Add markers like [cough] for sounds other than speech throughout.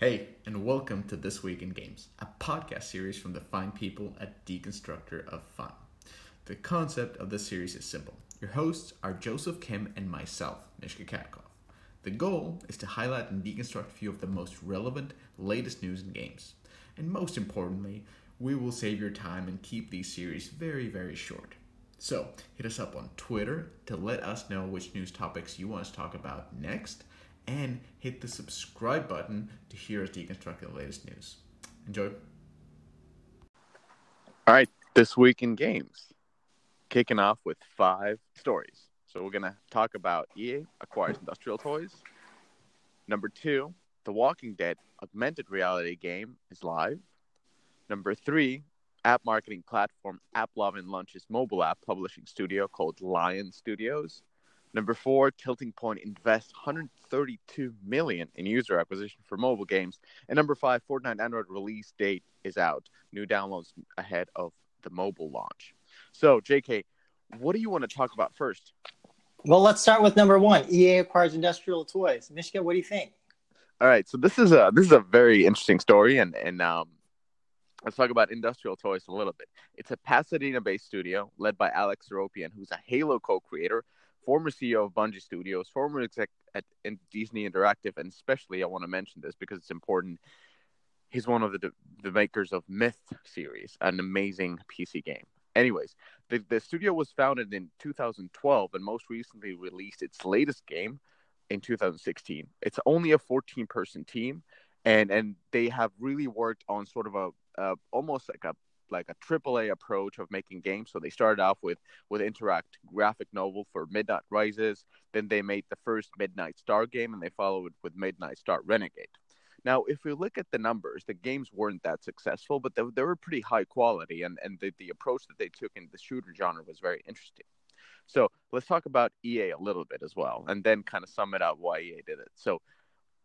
Hey, and welcome to This Week in Games, a podcast series from the fine people at Deconstructor of Fun. The concept of this series is simple. Your hosts are Joseph Kim and myself, Mishka Katkov. The goal is to highlight and deconstruct a few of the most relevant, latest news in games. And most importantly, we will save your time and keep these series very, very short. So, hit us up on Twitter to let us know which news topics you want us to talk about next and hit the subscribe button to hear us deconstruct the latest news. Enjoy. All right, this week in games, kicking off with five stories. So we're gonna talk about EA acquires industrial toys. Number two, The Walking Dead augmented reality game is live. Number three, app marketing platform AppLovin launches mobile app publishing studio called Lion Studios. Number four, Tilting Point invests 132 million in user acquisition for mobile games. And number five, Fortnite Android release date is out. New downloads ahead of the mobile launch. So, JK, what do you want to talk about first? Well, let's start with number one. EA acquires industrial toys. Mishka, what do you think? All right, so this is a this is a very interesting story, and and um, let's talk about industrial toys a little bit. It's a Pasadena-based studio led by Alex Seropian, who's a Halo co-creator former CEO of Bungie Studios, former exec at Disney Interactive, and especially I want to mention this because it's important. He's one of the the makers of Myth series, an amazing PC game. Anyways, the, the studio was founded in 2012 and most recently released its latest game in 2016. It's only a 14 person team, and and they have really worked on sort of a, a almost like a like a triple A approach of making games. So they started off with with Interact graphic novel for Midnight Rises. Then they made the first Midnight Star game, and they followed with Midnight Star Renegade. Now, if we look at the numbers, the games weren't that successful, but they, they were pretty high quality, and and the, the approach that they took in the shooter genre was very interesting. So let's talk about EA a little bit as well, and then kind of sum it up why EA did it. So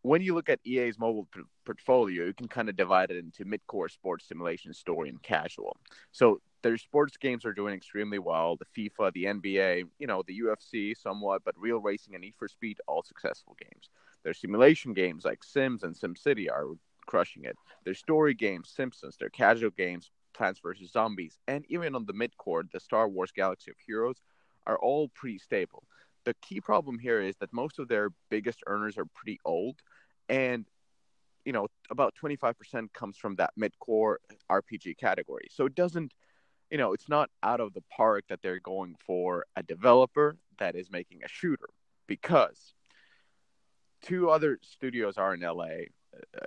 when you look at EA's mobile p- portfolio, you can kind of divide it into mid-core sports simulation, story, and casual. So their sports games are doing extremely well. The FIFA, the NBA, you know, the UFC somewhat, but Real Racing and Need for Speed, all successful games. Their simulation games like Sims and SimCity are crushing it. Their story games, Simpsons, their casual games, Plants vs. Zombies, and even on the mid-core, the Star Wars Galaxy of Heroes, are all pretty stable. The key problem here is that most of their biggest earners are pretty old and you know about 25% comes from that mid-core rpg category. So it doesn't you know it's not out of the park that they're going for a developer that is making a shooter because two other studios are in la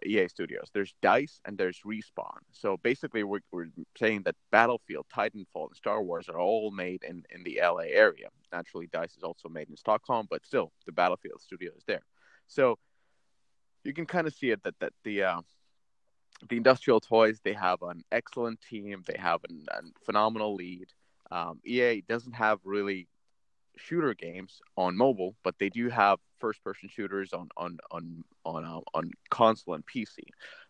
ea studios. There's dice and there's respawn. So basically we're, we're saying that battlefield titanfall and star wars are all made in, in the la area. Naturally dice is also made in stockholm but still the battlefield studio is there. So you can kind of see it that that the uh, the industrial toys they have an excellent team. They have an, a phenomenal lead. Um, ea doesn't have really shooter games on mobile but they do have first person shooters on on on on uh, on console and pc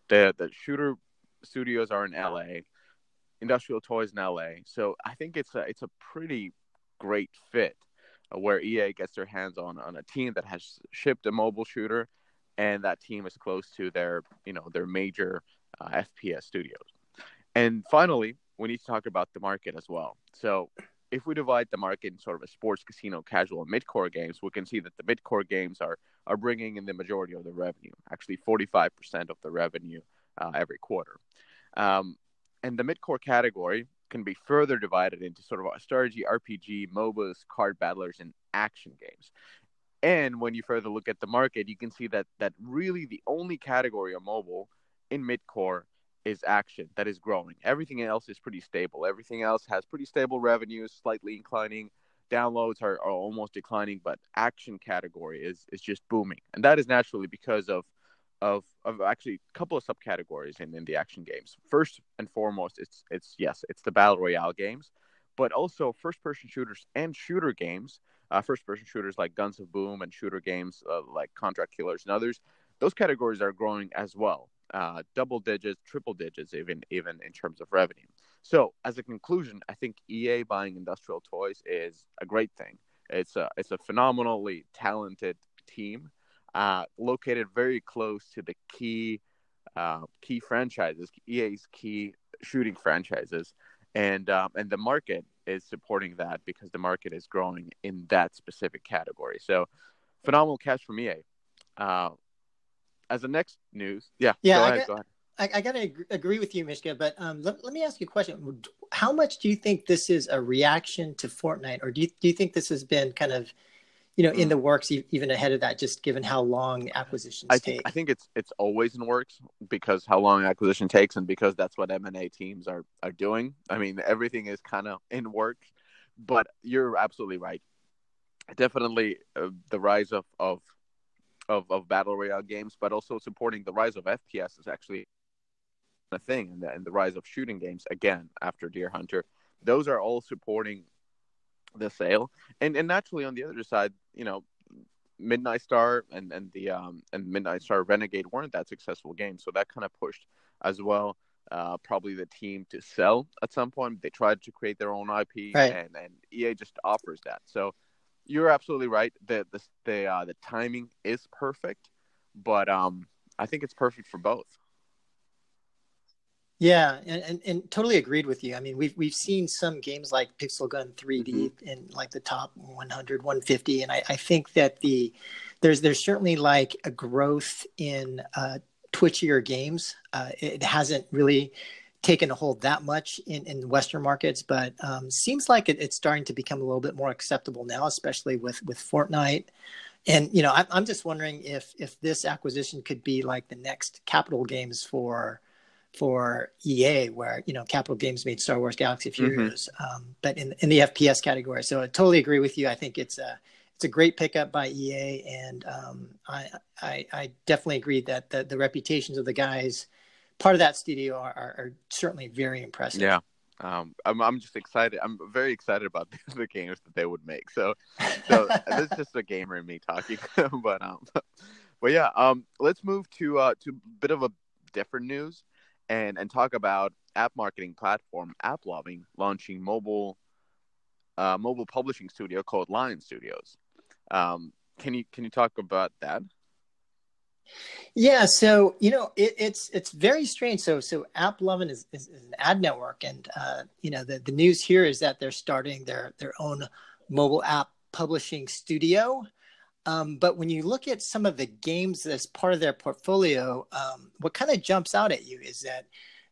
the the shooter studios are in la industrial toys in la so i think it's a it's a pretty great fit uh, where ea gets their hands on on a team that has shipped a mobile shooter and that team is close to their you know their major uh, FPS studios. And finally, we need to talk about the market as well. So if we divide the market in sort of a sports, casino, casual, and mid-core games, we can see that the mid-core games are are bringing in the majority of the revenue, actually 45% of the revenue uh, every quarter. Um, and the mid-core category can be further divided into sort of strategy, RPG, MOBAs, card battlers, and action games. And when you further look at the market, you can see that that really the only category of mobile in midcore is action that is growing. Everything else is pretty stable. Everything else has pretty stable revenues, slightly inclining. Downloads are, are almost declining, but action category is is just booming. And that is naturally because of of of actually a couple of subcategories in, in the action games. First and foremost, it's it's yes, it's the battle royale games, but also first person shooters and shooter games uh, first person shooters like Guns of Boom and shooter games uh, like Contract Killers and others, those categories are growing as well, uh, double digits, triple digits, even even in terms of revenue. So as a conclusion, I think EA buying industrial toys is a great thing. It's a it's a phenomenally talented team, uh, located very close to the key uh, key franchises, EA's key shooting franchises, and um, and the market is supporting that because the market is growing in that specific category. So, phenomenal catch from EA. Uh, as the next news, yeah, Yeah, go I ahead, got- go ahead. I, I gotta agree with you, Mishka, but um, let, let me ask you a question. How much do you think this is a reaction to Fortnite, or do you, do you think this has been kind of, you know, in the works e- even ahead of that, just given how long acquisitions I take? I think it's it's always in works because how long acquisition takes and because that's what M and A teams are are doing. I mean, everything is kind of in work, but you're absolutely right. Definitely, uh, the rise of of of of battle royale games, but also supporting the rise of FPS is actually a thing, and the, and the rise of shooting games again after Deer Hunter. Those are all supporting the sale, and and naturally on the other side, you know, Midnight Star and and the um and Midnight Star Renegade weren't that successful games, so that kind of pushed as well. Uh, probably the team to sell at some point. They tried to create their own IP, Right. and and EA just offers that. So you're absolutely right. The the the uh, the timing is perfect, but um I think it's perfect for both. Yeah, and, and, and totally agreed with you. I mean, we've we've seen some games like Pixel Gun 3D Mm-hmm. in like the top 100, 150, and I, I think that the there's there's certainly like a growth in uh, twitchier games. Uh, it hasn't really taken a hold that much in, in Western markets, but um, seems like it, it's starting to become a little bit more acceptable now, especially with with Fortnite. And you know, I'm I'm just wondering if if this acquisition could be like the next Capital Games for for EA, where you know Capital Games made Star Wars Galaxy of Mhm. Um, but in in the FPS category. So I totally agree with you. I think it's a it's a great pickup by EA, and um, I, I I definitely agree that the, the reputations of the guys, part of that studio, are, are, are certainly very impressive. Yeah. Um, I'm I'm just excited. I'm very excited about the, [laughs] the games that they would make. So so [laughs] this is just a gamer in me talking, [laughs] but um, but yeah, um, let's move to uh to a bit of a different news, and and talk about app marketing platform AppLovin launching mobile, uh, mobile publishing studio called Lion Studios. Um, can you can you talk about that? Yeah, so you know it, it's it's very strange. So so AppLovin is, is, is an ad network, and uh, you know the, the news here is that they're starting their their own mobile app publishing studio. Um, but when you look at some of the games as part of their portfolio, um, what kind of jumps out at you is that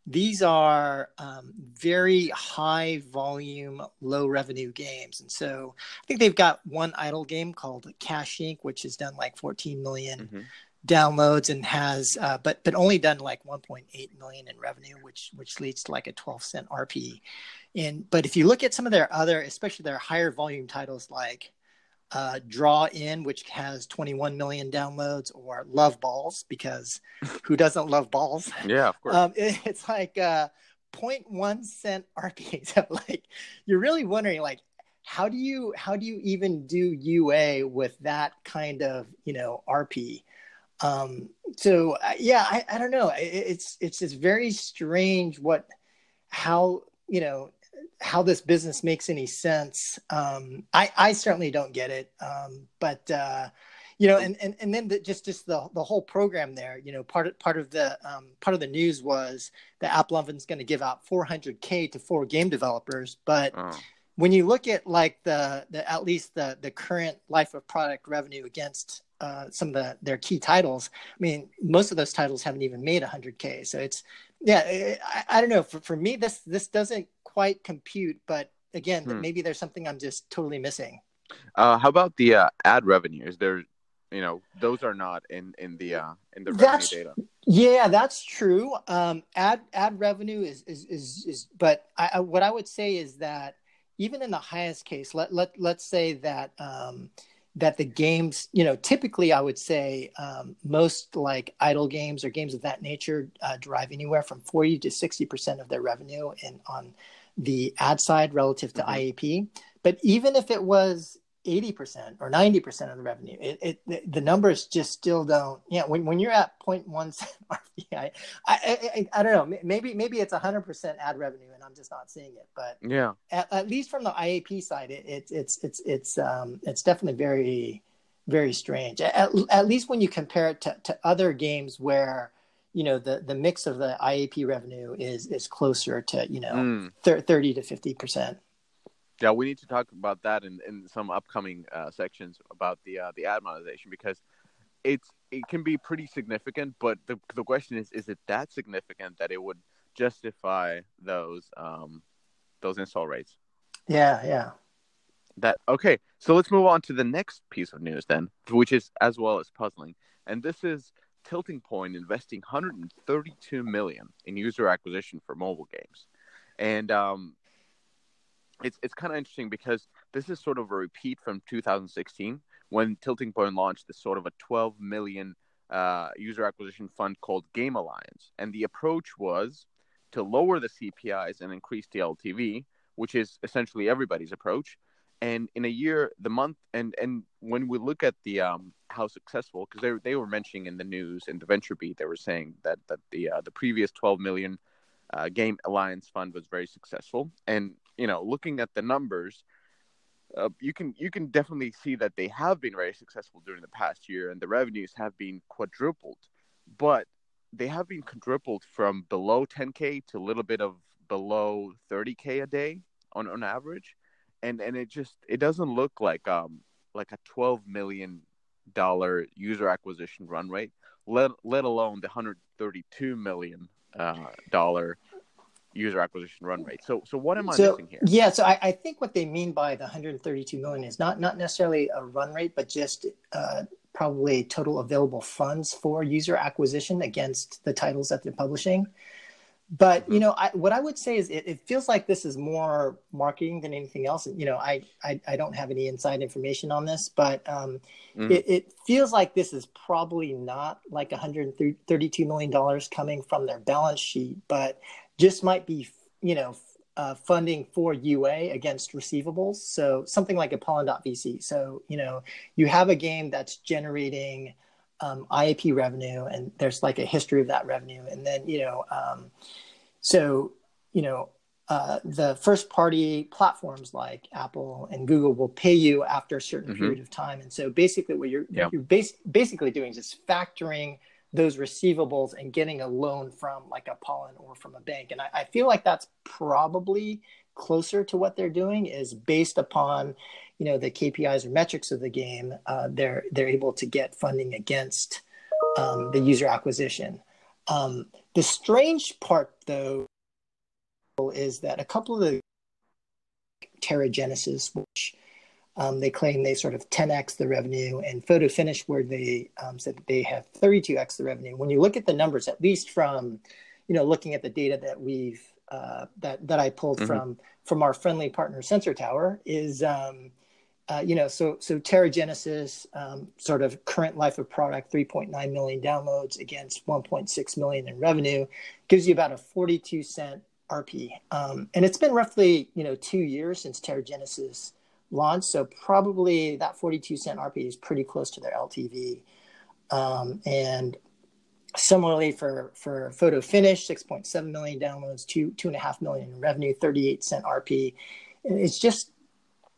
these are um, very high volume, low revenue games. And so I think they've got one idle game called Cash Inc., which has done like 14 million Mhm. Downloads and has uh, but but only done like 1.8 million in revenue which which leads to like a 12 cent rp and but if you look at some of their other especially their higher volume titles like uh, draw in which has 21 million downloads or love balls because [laughs] who doesn't love balls Yeah, of course. um, it, [laughs] it's like uh, 0.1 cent RP. [laughs] So like you're really wondering like how do you how do you even do UA with that kind of you know RP? Um, so uh, yeah, I, I don't know. It, it's it's just very strange what how you know how this business makes any sense. Um, I I certainly don't get it. Um, but uh, you know, and and and then the, just just the the whole program there. You know, part of part of the um, part of the news was that AppLovin's going to give out 400k to four game developers, but oh. When you look at like the the at least the the current life of product revenue against uh, some of the their key titles, I mean, most of those titles haven't even made 100k. So it's yeah, I, I don't know. For for me, this this doesn't quite compute, but again, Hmm. maybe there's something I'm just totally missing. Uh, how about the uh, ad revenue? Is there, you know, those are not in in the uh, in the That's- revenue data. Yeah, that's true. Um, ad ad revenue is is is, is but I, I, what I would say is that even in the highest case, let let let's say that um, that the games, you know, typically I would say um, most like idle games or games of that nature uh, derive anywhere from forty to sixty percent of their revenue in on the ad side relative to Mhm. IAP. But even if it was 80% or 90% of the revenue, it, it the- numbers just still don't. Yeah, when, when you're at 0.1 [laughs] cent RPI, I, I, I, I don't know. Maybe maybe it's 100% ad revenue and I'm just not seeing it. But Yeah. at, at least from the IAP side, it, it, it's it's it's um it's definitely very very strange. At, at least when you compare it to, to other games where you know the the mix of the IAP revenue is is closer to you know Mm. thirty to fifty percent. Yeah, we need to talk about that in, in some upcoming uh, sections about the uh, the ad monetization because it's it can be pretty significant. But the the question is, is it that significant that it would justify those um, those install rates? Yeah, yeah. That okay. So let's move on to the next piece of news then, which is as well as puzzling, and this is Tilting Point investing 132 million in user acquisition for mobile games, and um, it's it's kind of interesting because this is sort of a repeat from 2016 when Tilting Point launched this sort of a 12 million uh, user acquisition fund called Game Alliance, and the approach was to lower the CPIs and increase the LTV, which is essentially everybody's approach. And in a year, the month, and and when we look at the um, how successful, because they they were mentioning in the news in the VentureBeat, they were saying that that the uh, the previous 12 million uh, Game Alliance fund was very successful, and you know, looking at the numbers, uh, you can you can definitely see that they have been very successful during the past year, and the revenues have been quadrupled, but they have been quadrupled from below 10k to a little bit of below 30k a day on on average, and and it just it doesn't look like um like a 12 million dollar user acquisition run rate, let let alone the 132 million uh, dollar user acquisition run rate. So so what am I so missing here? yeah, so I, I think what they mean by the 132 million is not not necessarily a run rate, but just uh, probably total available funds for user acquisition against the titles that they're publishing. But you know, I, what I would say is it, it feels like this is more marketing than anything else. You know, I I, I don't have any inside information on this, but um, Mhm. it, it feels like this is probably not like 132 million dollars coming from their balance sheet, but just might be you know uh, funding for UA against receivables. So something like a Pollen.vc. So you know, you have a game that's generating um, IAP revenue, and there's like a history of that revenue, and then you know, um, so you know, uh, the first party platforms like Apple and Google will pay you after a certain Mhm. period of time, and so basically, what you're Yeah. you're bas- basically doing is just factoring those receivables and getting a loan from like a Pollen or from a bank, and I, I feel like that's probably closer to what they're doing is based upon you know the KPIs or metrics of the game, uh, they're they're able to get funding against um, the user acquisition. Um, the strange part, though, is that a couple of the Terra Genesis, which um, they claim they sort of 10x the revenue, and Photo Finish, where they um, said that they have 32x the revenue. When you look at the numbers, at least from you know looking at the data that we've uh, that that I pulled Mhm. from from our friendly partner Sensor Tower, is um, uh, you know, so so Terra Genesis, um, sort of current life of product, 3.9 million downloads against 1.6 million in revenue, gives you about a 42 cent RP, um, and it's been roughly you know two years since Terra Launched, so probably that 42 cent RP is pretty close to their LTV, um, and similarly for for Photo Finish, 6.7 million downloads, two two and a half million in revenue, 38 cent RP, it's just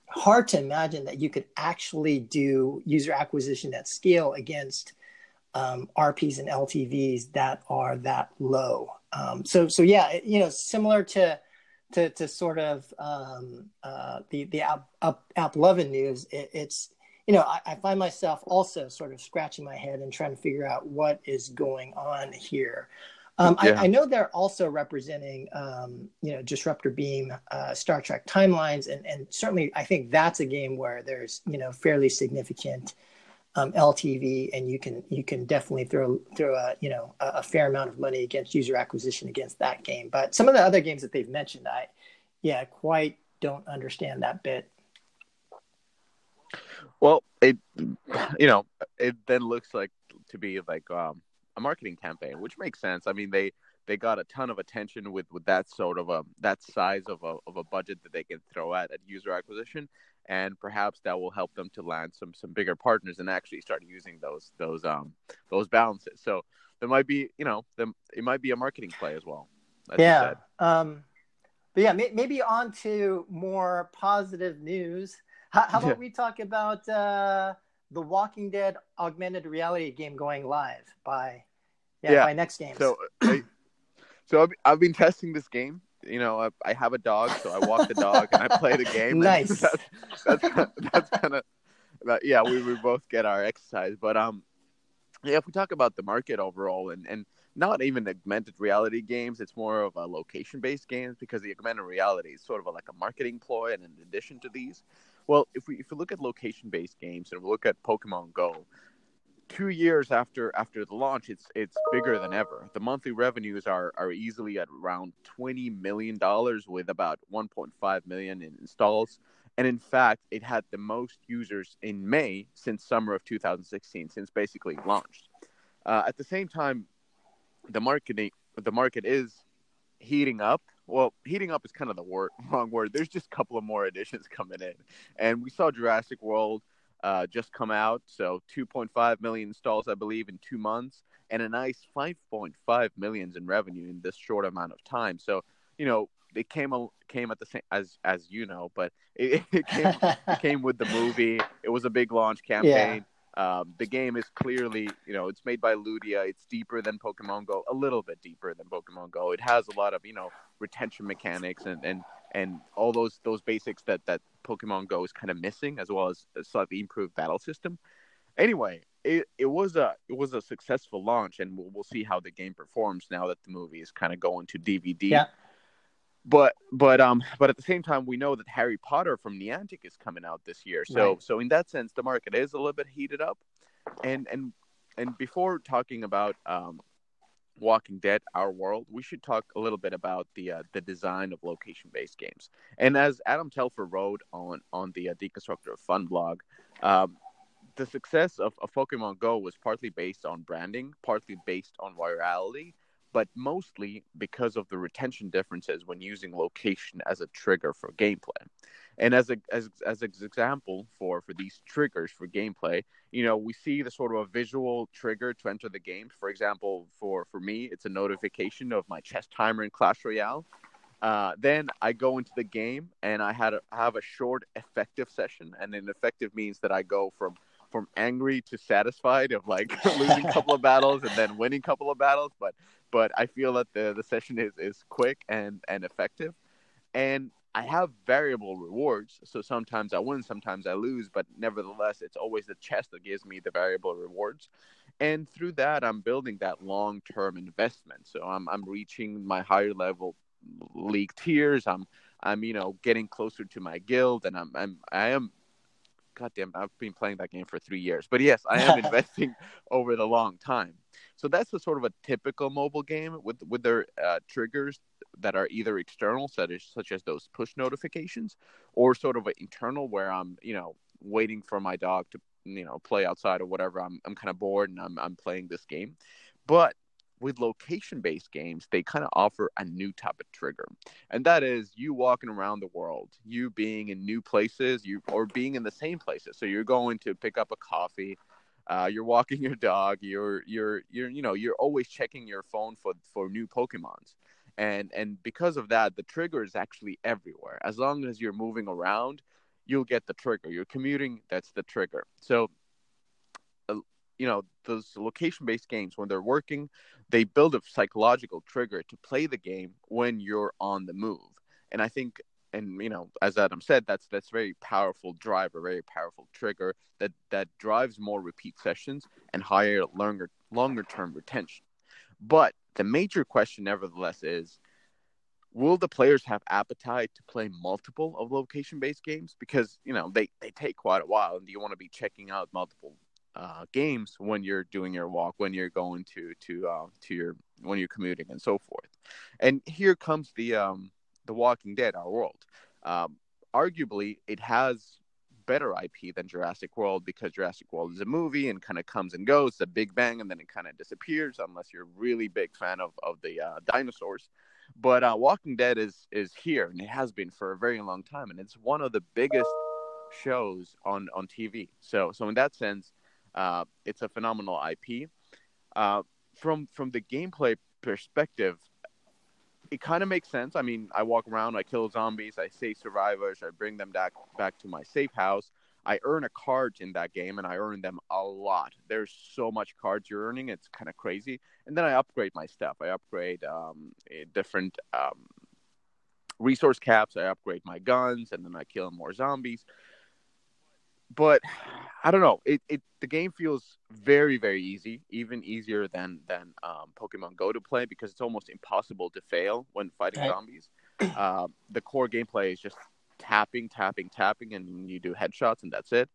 hard to imagine that you could actually do user acquisition at scale against um, RPs and LTVs that are that low. Um, so, so yeah, you know, similar to to, to sort of um, uh, the the app, app, AppLovin news, it, it's you know I, I find myself also sort of scratching my head and trying to figure out what is going on here. Um, Yeah. I, I know they're also representing, um, you know, Disruptor Beam, uh, Star Trek timelines, and and certainly I think that's a game where there's you know fairly significant um, LTV, and you can you can definitely throw throw a you know a, a fair amount of money against user acquisition against that game. But some of the other games that they've mentioned, I yeah quite don't understand that bit. Well, it you know it then looks like to be like um, a marketing campaign, which makes sense. I mean they they got a ton of attention with with that sort of a that size of a of a budget that they can throw at at user acquisition, and perhaps that will help them to land some some bigger partners and actually start using those those um those balances. So there might be you know them it might be a marketing play as well. as yeah. Um, but yeah, may, maybe on to more positive news. How, how about we talk about uh, the Walking Dead augmented reality game going live by Yeah, Yeah. my next game. So, I, so I've, I've been testing this game. You know, I, I have a dog, so I walk the dog and I play the [laughs] game. Nice. That's that's kind of that. Yeah, we, we both get our exercise, but um, yeah. If we talk about the market overall, and and not even augmented reality games, it's more of a location based games because the augmented reality is sort of a, like a marketing ploy. And in addition to these, well, if we if we look at location based games and we look at Pokemon Go, two years after after the launch, it's it's bigger than ever. The monthly revenues are are easily at around twenty million dollars, with about one point five million in installs. And in fact, it had the most users in May since summer of 2016, since basically launched. Uh, at the same time, the marketing the market is heating up. Well, heating up is kind of the [laughs] wrong word. There's just a couple of more additions coming in, and we saw Jurassic World uh, just come out. So 2.5 million installs, I believe, in two months, and a nice 5.5 millions in revenue in this short amount of time. So you know, it came a- came at the same as as you know, but it, [laughs] it came it [laughs] came with the movie. It was a big launch campaign. Um, the game is clearly, you know, it's made by Ludia. It's deeper than Pokemon Go, a little bit deeper than Pokemon Go. It has a lot of, you know, retention mechanics and and and all those those basics that that Pokemon Go is kind of missing, as well as a slightly improved battle system. Anyway, it, it was a it was a successful launch, and we'll, we'll see how the game performs now that the movie is kind of going to DVD. Yeah. But but um but at the same time, we know that Harry Potter from Niantic is coming out this year. So Right. so in that sense, the market is a little bit heated up. And and and before talking about um, Walking Dead, Our World, we should talk a little bit about the uh, the design of location based games. And as Adam Telfer wrote on on the uh, Deconstructor of Fun blog, um, the success of, of Pokemon Go was partly based on branding, partly based on virality, but mostly because of the retention differences when using location as a trigger for gameplay. And as a as as an example for for these triggers for gameplay, you know, we see the sort of a visual trigger to enter the game. For example, for for me, it's a notification of my chest timer in Clash Royale. Uh, then I go into the game and I had a, have a short effective session, and then effective means that I go from from angry to satisfied of like [laughs] losing a couple of battles and then winning a couple of battles, but but I feel that the the session is is quick and and effective, and I have variable rewards. So sometimes I win, sometimes I lose, but nevertheless, it's always the chest that gives me the variable rewards. And through that, I'm building that long term investment. So I'm I'm reaching my higher level league tiers. I'm I'm you know getting closer to my guild, and I'm I'm I am. Goddamn, I've been playing that game for three years. But yes, I am [laughs] investing over the long time. So that's the sort of a typical mobile game with with their uh, triggers that are either external, such as such as those push notifications, or sort of an internal where I'm you know waiting for my dog to you know play outside or whatever. I'm I'm kind of bored and I'm I'm playing this game, but with location based games, they kind of offer a new type of trigger. And that is you walking around the world, you being in new places, you or being in the same places. So you're going to pick up a coffee, uh, you're walking your dog, you're you're you're you know, you're always checking your phone for for new Pokemons. And and because of that, the trigger is actually everywhere. As long as you're moving around, you'll get the trigger. You're commuting, that's the trigger. So you know those location based games when they're working they build a psychological trigger to play the game when you're on the move and i think and you know as adam said that's that's very powerful driver very powerful trigger that that drives more repeat sessions and higher longer longer term retention but the major question nevertheless is will the players have appetite to play multiple of location based games because you know they they take quite a while and you want to be checking out multiple uh, games when you're doing your walk, when you're going to to uh, to your when you're commuting and so forth. And here comes the um, the Walking Dead, our world. Um, arguably, it has better IP than Jurassic World because Jurassic World is a movie and kind of comes and goes, the Big Bang, and then it kind of disappears unless you're a really big fan of of the uh, dinosaurs. But uh, Walking Dead is is here and it has been for a very long time, and it's one of the biggest shows on on TV. So so in that sense uh, it's a phenomenal IP. Uh, from from the gameplay perspective, it kind of makes sense. I mean, I walk around, I kill zombies, I save survivors, I bring them back back to my safe house. I earn a card in that game, and I earn them a lot. There's so much cards you're earning; it's kind of crazy. And then I upgrade my stuff. I upgrade um, different um, resource caps. I upgrade my guns, and then I kill more zombies. But I don't know. It, it the game feels very very easy, even easier than than um, Pokemon Go to play because it's almost impossible to fail when fighting right. zombies. [clears throat] Uh, the core gameplay is just tapping, tapping, tapping, and you do headshots, and that's it.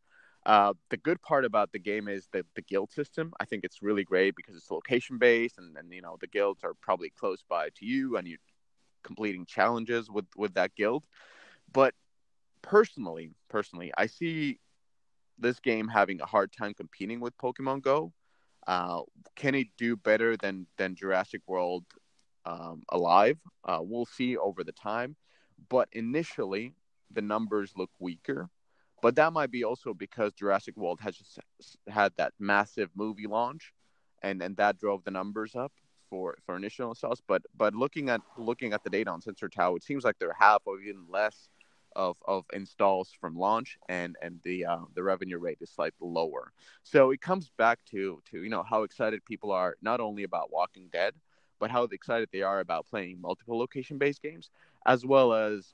Uh, the good part about the game is the, the guild system. I think it's really great because it's location based, and, and you know the guilds are probably close by to you, and you completing challenges with with that guild. But personally, personally, I see this game having a hard time competing with Pokemon Go. Uh, can it do better than than Jurassic World um, Alive? Uh, we'll see over the time. But initially, the numbers look weaker. But that might be also because Jurassic World has just had that massive movie launch, and and that drove the numbers up for for initial installs. But but looking at looking at the data on Sensor Tower, it seems like they're half or even less of, of installs from launch, and and the uh, the revenue rate is slightly lower. So it comes back to to you know how excited people are not only about Walking Dead, but how excited they are about playing multiple location based games, as well as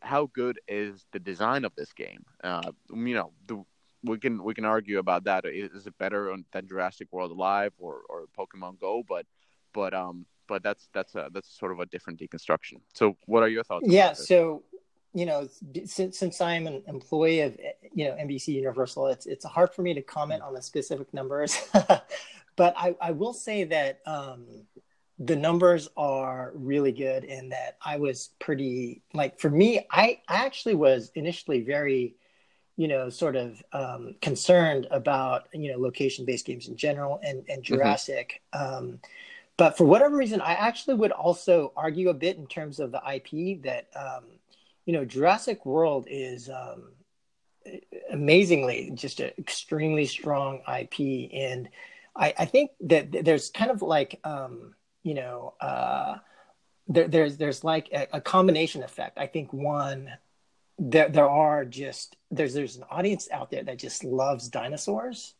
how good is the design of this game? Uh, you know, the, we can we can argue about that. Is it better than Jurassic World Alive or, or Pokemon Go? But but um but that's that's a that's sort of a different deconstruction. So what are your thoughts? Yeah. So you know, since since I'm an employee of you know NBC Universal, it's it's hard for me to comment on the specific numbers, [laughs] but I, I will say that um, the numbers are really good and that I was pretty like for me I, I actually was initially very you know sort of um, concerned about you know location based games in general and and mm-hmm. Jurassic mm-hmm. um, but for whatever reason I actually would also argue a bit in terms of the IP that um, you know Jurassic World is um, amazingly just an extremely strong IP and I, I think that there's kind of like um, you know, uh, there, there's there's like a, a, combination effect. I think one, there there are just there's there's an audience out there that just loves dinosaurs,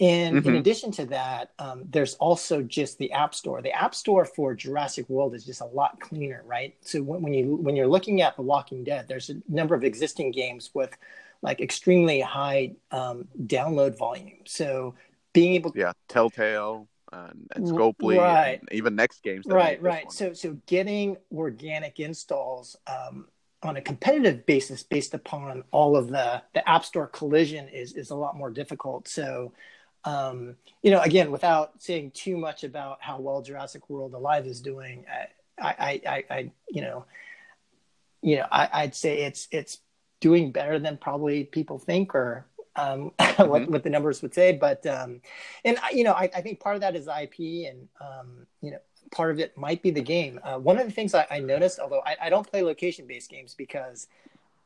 and mm-hmm. in addition to that, um, there's also just the App Store. The App Store for Jurassic World is just a lot cleaner, right? So when, when you when you're looking at The Walking Dead, there's a number of existing games with like extremely high um, download volume. So being able, to yeah, Telltale and, and Scopely, right. and even next games. Right, right. So, so getting organic installs um, on a competitive basis, based upon all of the the App Store collision, is is a lot more difficult. So, um, you know, again, without saying too much about how well Jurassic World Alive is doing, I, I, I, I you know, you know, I, I'd say it's it's doing better than probably people think or um, [laughs] mm-hmm. what, what the numbers would say. But um, and you know, I, I, think part of that is IP, and um, you know, part of it might be the game. Uh, one of the things I, I noticed, although I, I don't play location-based games because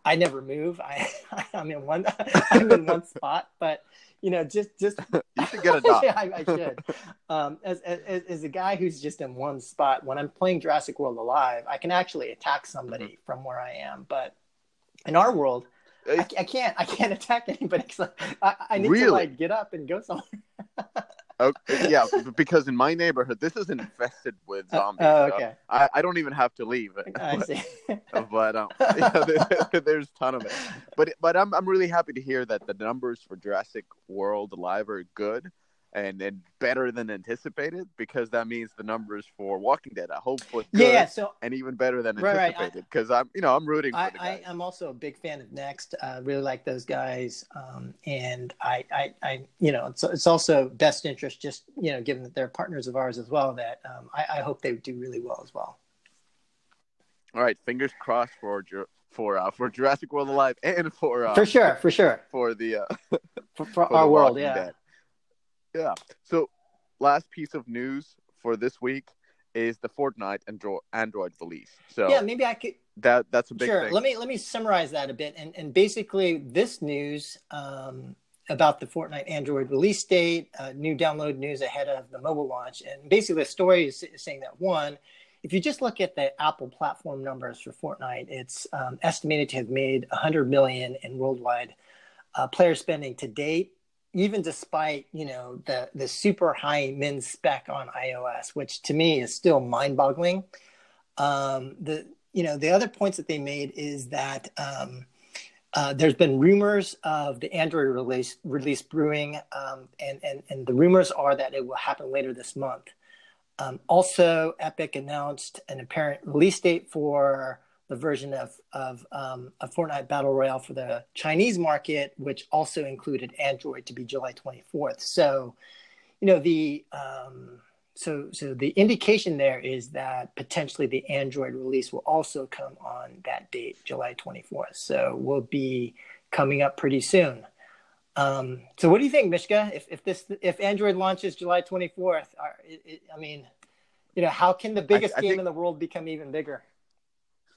I never move. I [laughs] I'm in one [laughs] I'm in one spot, but you know, just just [laughs] you should get a dog. yeah, I, I should. Um, as, as as a guy who's just in one spot, when I'm playing Jurassic World Alive, I can actually attack somebody mm-hmm. from where I am. But in our world, I, I, can't. I can't attack anybody. I, I need really? to like get up and go somewhere. Okay, yeah, because in my neighborhood, this is infested with uh, zombies. Oh, okay. So I, I don't even have to leave. I see. [laughs] but um, yeah, [laughs] there, there's a ton of it. But but I'm I'm really happy to hear that the numbers for Jurassic World Alive are good and and better than anticipated because that means the numbers for Walking Dead I hope was good yeah, so and even better than anticipated because right, I'm you know I'm rooting. For the I, I am also a big fan of Next. I uh, really like those guys, um, and I, I I you know it's it's also best interest just you know given that they're partners of ours as well that um, I, I hope they do really well as well. All right, fingers crossed for for uh, for Jurassic World Alive and for uh, for sure for sure [laughs] for the uh, [laughs] for, for, for our world yeah. Dead. Yeah. So, last piece of news for this week is the Fortnite Android Android release. So yeah, maybe I could. That that's a big sure. Thing. Let me let me summarize that a bit, and and basically this news um, about the Fortnite Android release date, uh, new download news ahead of the mobile launch, and basically the story is saying that one. If you just look at the Apple platform numbers for Fortnite, it's um, estimated to have made 100 million in worldwide uh, player spending to date, even despite you know the the super high min spec on iOS, which to me is still mind boggling. Um, the you know the other points that they made is that um, uh, there's been rumors of the Android release release brewing, um, and, and and the rumors are that it will happen later this month. Um, also, Epic announced an apparent release date for the version of of um, a Fortnite Battle Royale for the Chinese market, which also included Android to be July 24th. So, you know the um, so so the indication there is that potentially the Android release will also come on that date, July 24th. So we'll be coming up pretty soon. Um, so what do you think, Mishka? If if this if Android launches July 24th, are, it, it, I mean, you know, how can the biggest I, I game think... in the world become even bigger?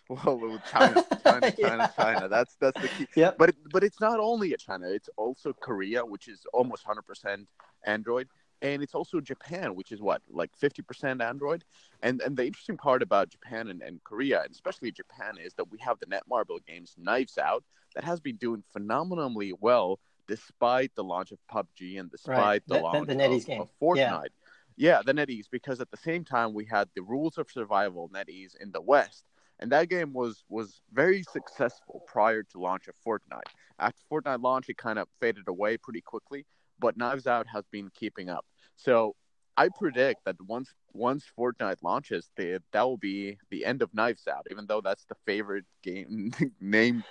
[laughs] Well, China, China, [laughs] China, yeah. China. That's that's the key. [laughs] Yeah. But it, but it's not only a China. It's also Korea, which is almost 100% Android and it's also Japan, which is what like fifty percent Android. And and the interesting part about Japan and, and Korea, and especially Japan, is that we have the Netmarble games Knives Out that has been doing phenomenally well despite the launch of PUBG and despite right. the, the, launch the, the of, of, Fortnite. Yeah. yeah, the NetEase, because at the same time we had the Rules of Survival NetEase in the West, and that game was was very successful prior to launch of Fortnite. After Fortnite launch, it kind of faded away pretty quickly, but Knives Out has been keeping up. So I predict that once once Fortnite launches, they, that will be the end of Knives Out. Even though that's the favorite game [laughs] name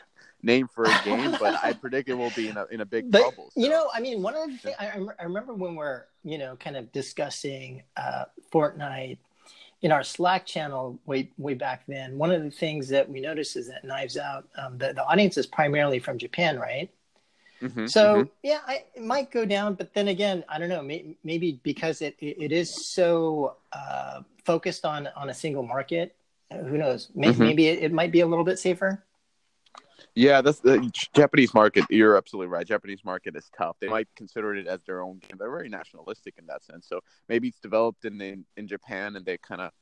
name for a game, but I [laughs] predict it will be in a in a big but, bubble. So. You know, I mean, one of the things I, I remember when we're you know kind of discussing uh, Fortnite in our Slack channel way way back then. One of the things that we noticed is that Knives Out, um, the the audience is primarily from Japan, right? Mm-hmm, so mm-hmm. yeah, I, it might go down, but then again, I don't know. Maybe, maybe because it, it, it is so uh, focused on on a single market. Uh, who knows? Maybe, mm-hmm. maybe it, it, might be a little bit safer. Yeah, that's the Japanese market. You're absolutely right. Japanese market is tough. They might consider it as their own game. They're very nationalistic in that sense. So maybe it's developed in in, in Japan, and they kind of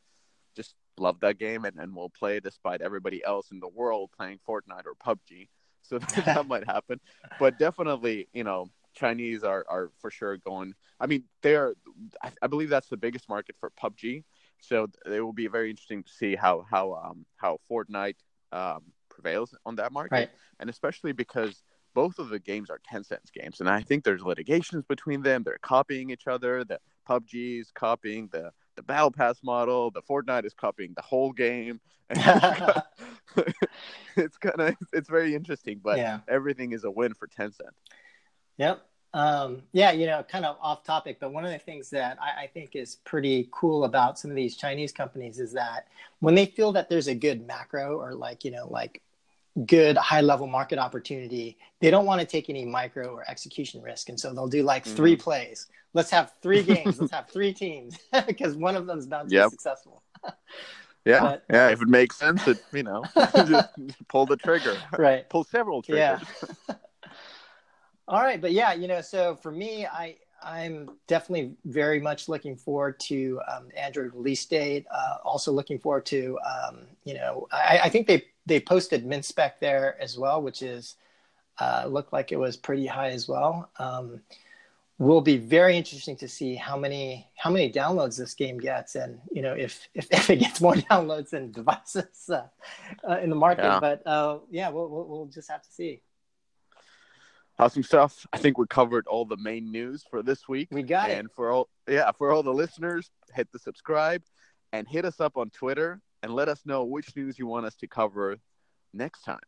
just love that game and, and will play despite everybody else in the world playing Fortnite or PUBG so [laughs] that might happen. But definitely, you know, Chinese are are for sure going. I mean, they're I, I believe that's the biggest market for PUBG. So it will be very interesting to see how how um how Fortnite um prevails on that market, right. and especially because both of the games are Tencent's games, and I think there's litigations between them. They're copying each other. The PUBG is copying the the battle pass model. The Fortnite is copying the whole game. [laughs] it's [laughs] kind of it's very interesting, but yeah. everything is a win for Tencent. Yep. Um, yeah, you know, kind of off topic, but one of the things that I, I, think is pretty cool about some of these Chinese companies is that when they feel that there's a good macro or like, you know, like good high level market opportunity, they don't want to take any micro or execution risk. And so they'll do like mm-hmm. three plays. Let's have three games. Let's have three teams [laughs] because one of them is bound to yep. be successful. [laughs] yeah. But, yeah. If it makes sense, it, you know, [laughs] just pull the trigger. Right. Pull several triggers. Yeah. All right. But yeah, you know, so for me, I, I'm definitely very much looking forward to um, Android release date. Uh, also looking forward to, um, you know, I, I, think they they posted min spec there as well, which is uh, looked like it was pretty high as well. Um, will be very interesting to see how many how many downloads this game gets, and you know if if, if it gets more [laughs] downloads than devices uh, uh, in the market. Yeah. But uh, yeah, we'll, we'll, we'll just have to see. Awesome stuff. I think we covered all the main news for this week. We got and it. And for all yeah, for all the listeners, hit the subscribe and hit us up on Twitter and let us know which news you want us to cover next time.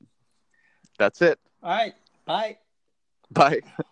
That's it. All right. Bye. Bye. [laughs]